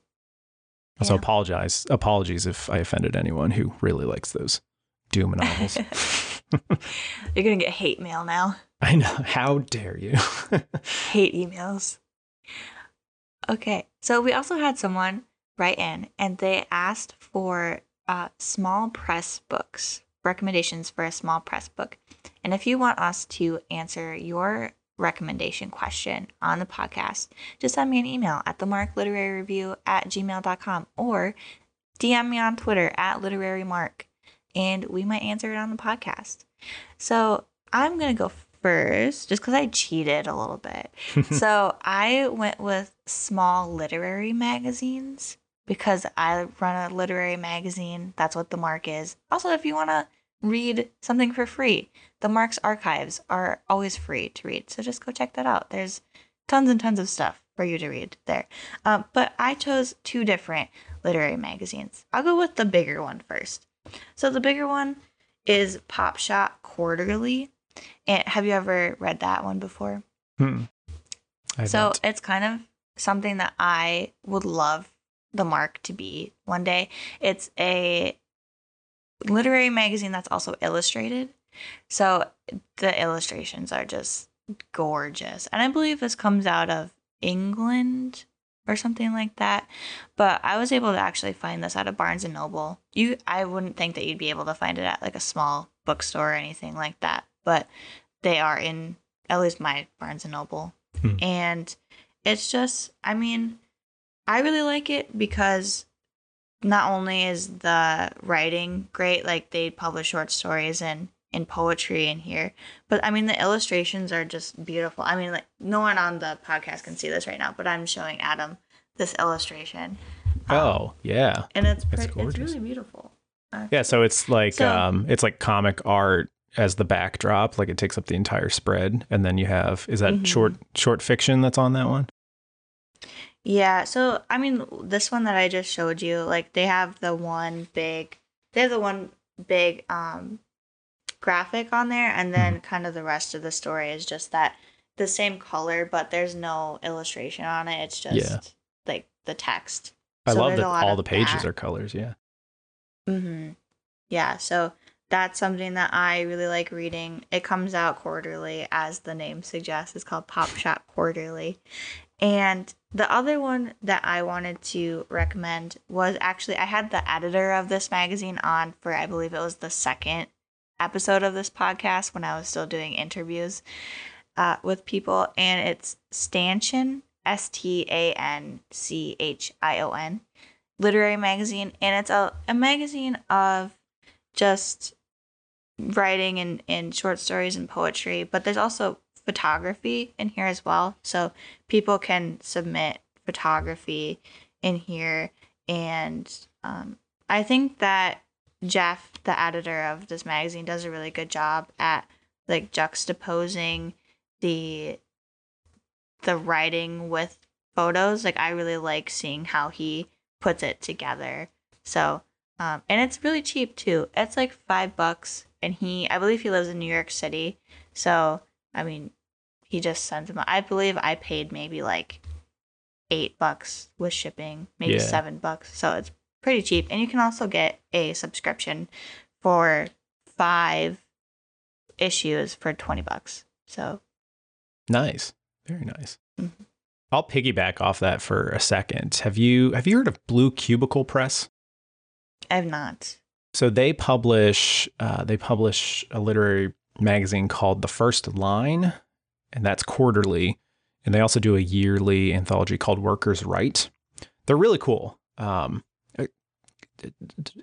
Also, yeah. apologize. Apologies if I offended anyone who really likes those Doom [laughs] novels. [laughs] You're gonna get hate mail now. I know. How dare you? [laughs] hate emails. Okay, so we also had someone write in, and they asked for uh, small press books recommendations for a small press book. And if you want us to answer your recommendation question on the podcast, just send me an email at the Mark Literary Review at gmail.com or DM me on Twitter at Literary Mark, and we might answer it on the podcast. So I'm going to go first just because I cheated a little bit. [laughs] so I went with small literary magazines because I run a literary magazine. That's what the mark is. Also, if you want to read something for free. The Marks archives are always free to read, so just go check that out. There's tons and tons of stuff for you to read there. Um, but I chose two different literary magazines. I'll go with the bigger one first. So the bigger one is Popshot Quarterly. And have you ever read that one before? Hmm. So it's kind of something that I would love the mark to be one day. It's a literary magazine that's also illustrated. So the illustrations are just gorgeous. And I believe this comes out of England or something like that. But I was able to actually find this at a Barnes and Noble. You I wouldn't think that you'd be able to find it at like a small bookstore or anything like that. But they are in at least my Barnes and Noble. Hmm. And it's just I mean, I really like it because not only is the writing great, like they publish short stories and in poetry in here, but I mean the illustrations are just beautiful. I mean, like no one on the podcast can see this right now, but I'm showing Adam this illustration. Um, oh yeah, and it's pretty, it's really beautiful. Actually. Yeah, so it's like so, um, it's like comic art as the backdrop, like it takes up the entire spread, and then you have is that mm-hmm. short short fiction that's on that one? Yeah, so I mean, this one that I just showed you, like they have the one big, they have the one big um graphic on there, and then mm-hmm. kind of the rest of the story is just that the same color, but there's no illustration on it. It's just yeah. like the text. I so love that all the pages that. are colors. Yeah. Mm-hmm. Yeah. So that's something that I really like reading. It comes out quarterly, as the name suggests. It's called Popshot Quarterly, and the other one that I wanted to recommend was actually, I had the editor of this magazine on for, I believe it was the second episode of this podcast when I was still doing interviews uh, with people. And it's Stanchion, S T A N C H I O N, literary magazine. And it's a, a magazine of just writing and, and short stories and poetry, but there's also photography in here as well. So people can submit photography in here. And um, I think that Jeff, the editor of this magazine, does a really good job at like juxtaposing the the writing with photos. Like I really like seeing how he puts it together. So um, and it's really cheap too. It's like five bucks, and he, I believe he lives in New York City. So I mean, he just sends them. I believe I paid maybe like eight bucks with shipping, maybe yeah. seven bucks. So it's pretty cheap. And you can also get a subscription for five issues for 20 bucks. So nice. Very nice. Mm-hmm. I'll piggyback off that for a second. Have you have you heard of Blue Cubicle Press? I have not. So they publish uh, they publish a literary magazine called The First Line, and that's quarterly. And they also do a yearly anthology called Workers Write. They're really cool. Um,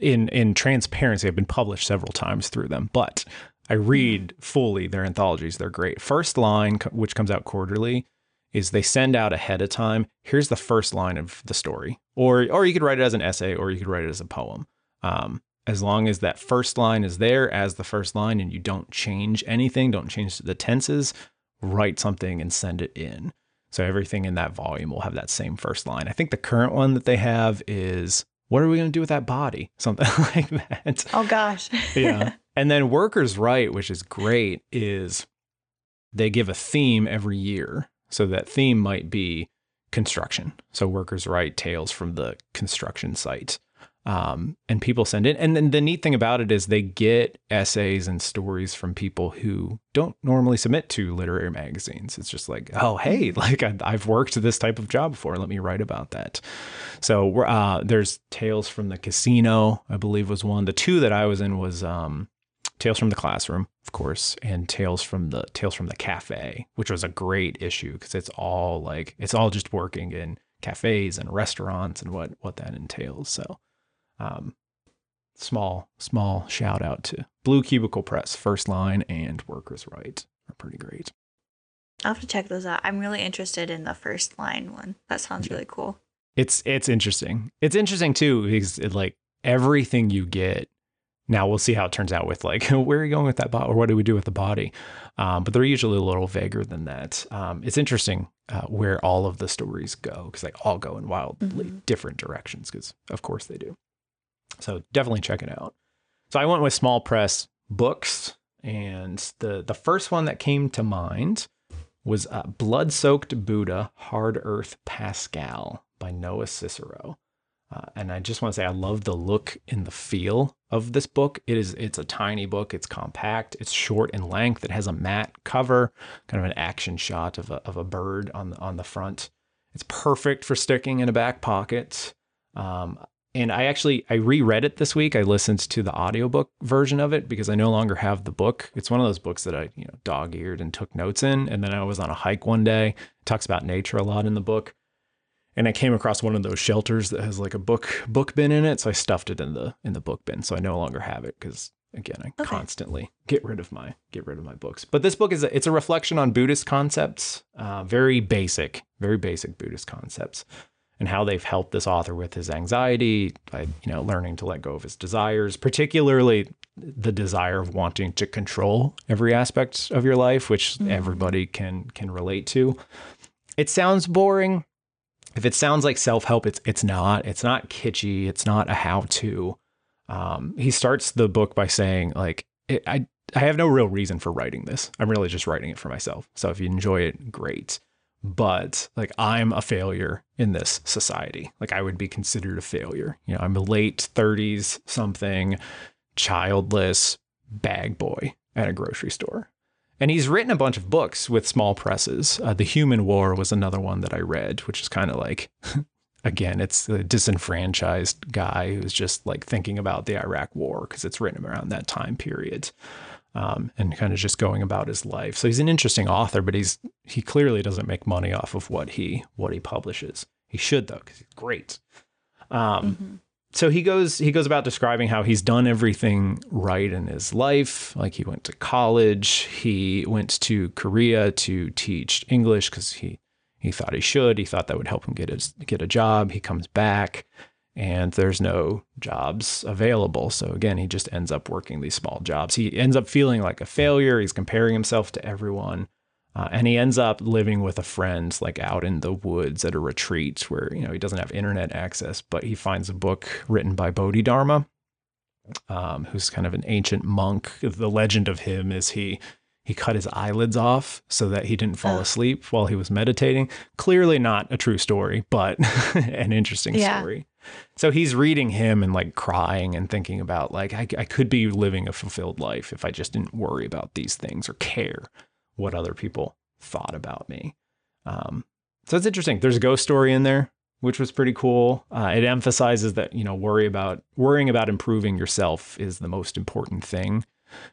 in in transparency, I've been published several times through them, but I read fully their anthologies. They're great. First line, which comes out quarterly, is they send out ahead of time. Here's the first line of the story, or or you could write it as an essay, or you could write it as a poem. Um, as long as that first line is there as the first line and you don't change anything, don't change the tenses, write something and send it in. So everything in that volume will have that same first line. I think the current one that they have is what are we going to do with that body? [laughs] Something like that. Oh gosh. [laughs] yeah. And then Workers Write, which is great, is they give a theme every year. So that theme might be construction. So Workers Write tales from the construction site um, and people send in. And then the neat thing about it is they get essays and stories from people who don't normally submit to literary magazines. It's just like, oh, hey, [laughs] like I, have worked this type of job before. Let me write about that. So uh, there's Tales from the Casino, I believe was one. The two that I was in was um, Tales from the Classroom, of course, and Tales from the Tales from the Cafe, which was a great issue because it's all like it's all just working in cafes and restaurants and what what that entails. So um, small, small shout out to Blue Cubicle Press, First Line, and Workers Write are pretty great. I'll have to check those out. I'm really interested in the First Line one. That sounds yeah. really cool. It's it's interesting. It's interesting too because it, like everything you get. Now we'll see how it turns out with like [laughs] where are you going with that body or what do we do with the body, um, but they're usually a little vaguer than that. Um, it's interesting uh, where all of the stories go because they all go in wildly mm-hmm. different directions because of course they do. So definitely check it out. So I went with small press books, and the the first one that came to mind was uh, Blood Soaked Buddha, Hard Earth Pascal by Noah Cicero. Uh, and I just want to say I love the look and the feel of this book. It is it's a tiny book. It's compact. It's short in length. It has a matte cover, kind of an action shot of a of a bird on the on the front. It's perfect for sticking in a back pocket. Um, and I actually I reread it this week. I listened to the audiobook version of it because I no longer have the book. It's one of those books that I, you know, dog-eared and took notes in. And then I was on a hike one day. It talks about nature a lot in the book. And I came across one of those shelters that has like a book book bin in it. So I stuffed it in the in the book bin. So I no longer have it because again, I okay. constantly get rid of my get rid of my books. But this book is a, it's a reflection on Buddhist concepts, uh, very basic, very basic Buddhist concepts and how they've helped this author with his anxiety by you know learning to let go of his desires particularly the desire of wanting to control every aspect of your life which mm-hmm. everybody can can relate to. It sounds boring. If it sounds like self-help it's it's not. It's not kitschy. It's not a how-to. Um, he starts the book by saying like it, i i have no real reason for writing this. I'm really just writing it for myself. So if you enjoy it great but like I'm a failure in this society. Like I would be considered a failure. You know, I'm a late 30s something, childless bag boy at a grocery store. And he's written a bunch of books with small presses. Uh, the Human War was another one that I read, which is kind of like, [laughs] again, it's a disenfranchised guy who's just like thinking about the Iraq War because it's written around that time period um, and kind of just going about his life. So he's an interesting author, but he's he clearly doesn't make money off of what he what he publishes. He should though, because he's great. Um, mm-hmm. So he goes he goes about describing how he's done everything right in his life. Like he went to college, he went to Korea to teach English because he he thought he should. He thought that would help him get his get a job. He comes back and there's no jobs available. So again, he just ends up working these small jobs. He ends up feeling like a failure. He's comparing himself to everyone. Uh, and he ends up living with a friend like out in the woods at a retreat where you know he doesn't have internet access but he finds a book written by bodhidharma um, who's kind of an ancient monk the legend of him is he he cut his eyelids off so that he didn't fall asleep while he was meditating clearly not a true story but [laughs] an interesting yeah. story so he's reading him and like crying and thinking about like I, I could be living a fulfilled life if I just didn't worry about these things or care what other people thought about me. Um, so it's interesting. There's a ghost story in there, which was pretty cool. Uh, it emphasizes that you know worry about worrying about improving yourself is the most important thing.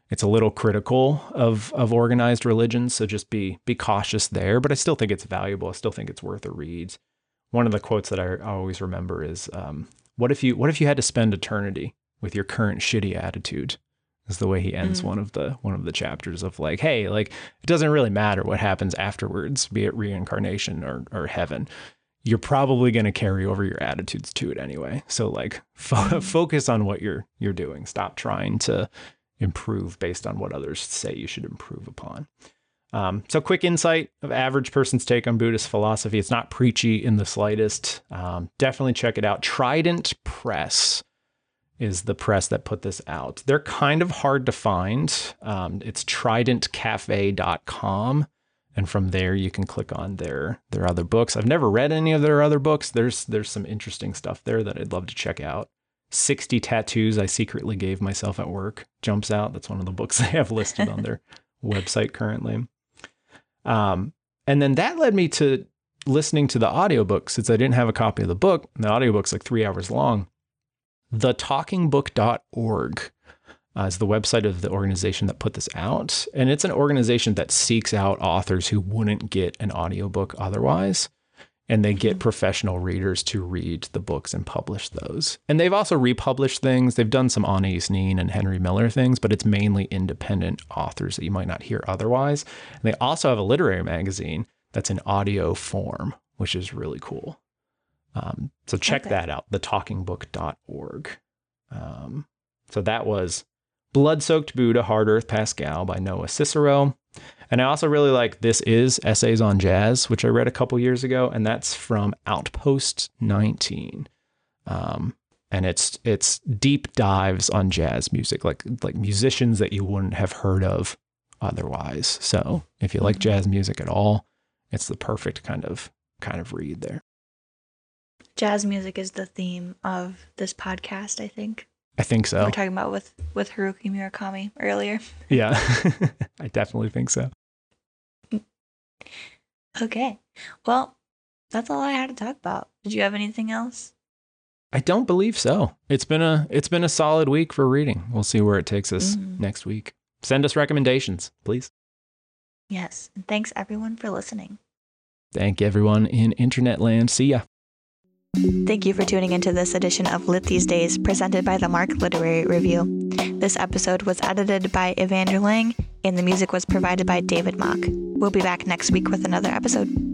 It's a little critical of of organized religions, so just be be cautious there. But I still think it's valuable. I still think it's worth a read one of the quotes that I always remember is, um, "What if you What if you had to spend eternity with your current shitty attitude?" Is the way he ends mm. one of the one of the chapters of like, "Hey, like it doesn't really matter what happens afterwards, be it reincarnation or or heaven. you're probably going to carry over your attitudes to it anyway. So like fo- [laughs] focus on what you're you're doing. Stop trying to improve based on what others say you should improve upon. Um, so, quick insight of average person's take on Buddhist philosophy. It's not preachy in the slightest. Um, definitely check it out. Trident Press is the press that put this out. They're kind of hard to find. Um, it's tridentcafe.com. And from there, you can click on their their other books. I've never read any of their other books. There's there's some interesting stuff there that I'd love to check out. 60 tattoos I secretly gave myself at work jumps out. That's one of the books [laughs] they have listed on their [laughs] website currently. Um, and then that led me to listening to the audiobook since I didn't have a copy of the book. The audiobook's like three hours long. TheTalkingBook.org uh, is the website of the organization that put this out. And it's an organization that seeks out authors who wouldn't get an audiobook otherwise and they get professional readers to read the books and publish those. And they've also republished things. They've done some Anais Nin and Henry Miller things, but it's mainly independent authors that you might not hear otherwise. And they also have a literary magazine that's in audio form, which is really cool. Um, so check okay. that out, thetalkingbook.org. Um, so that was Blood Soaked Buddha, Hard Earth Pascal by Noah Cicero. And I also really like This Is Essays on Jazz, which I read a couple years ago, and that's from Outpost 19. Um, and it's it's deep dives on jazz music, like like musicians that you wouldn't have heard of otherwise. So if you like mm-hmm. jazz music at all, it's the perfect kind of kind of read there. Jazz music is the theme of this podcast, I think. I think so. We are talking about with with Haruki Murakami earlier. Yeah, [laughs] I definitely think so. Okay, well, that's all I had to talk about. Did you have anything else? I don't believe so. It's been a it's been a solid week for reading. We'll see where it takes us mm-hmm. next week. Send us recommendations, please. Yes, and thanks everyone for listening. Thank everyone in internet land. See ya. Thank you for tuning into this edition of Lit These Days, presented by the Mark Literary Review. This episode was edited by Evander Lang, and the music was provided by David Mock. We'll be back next week with another episode.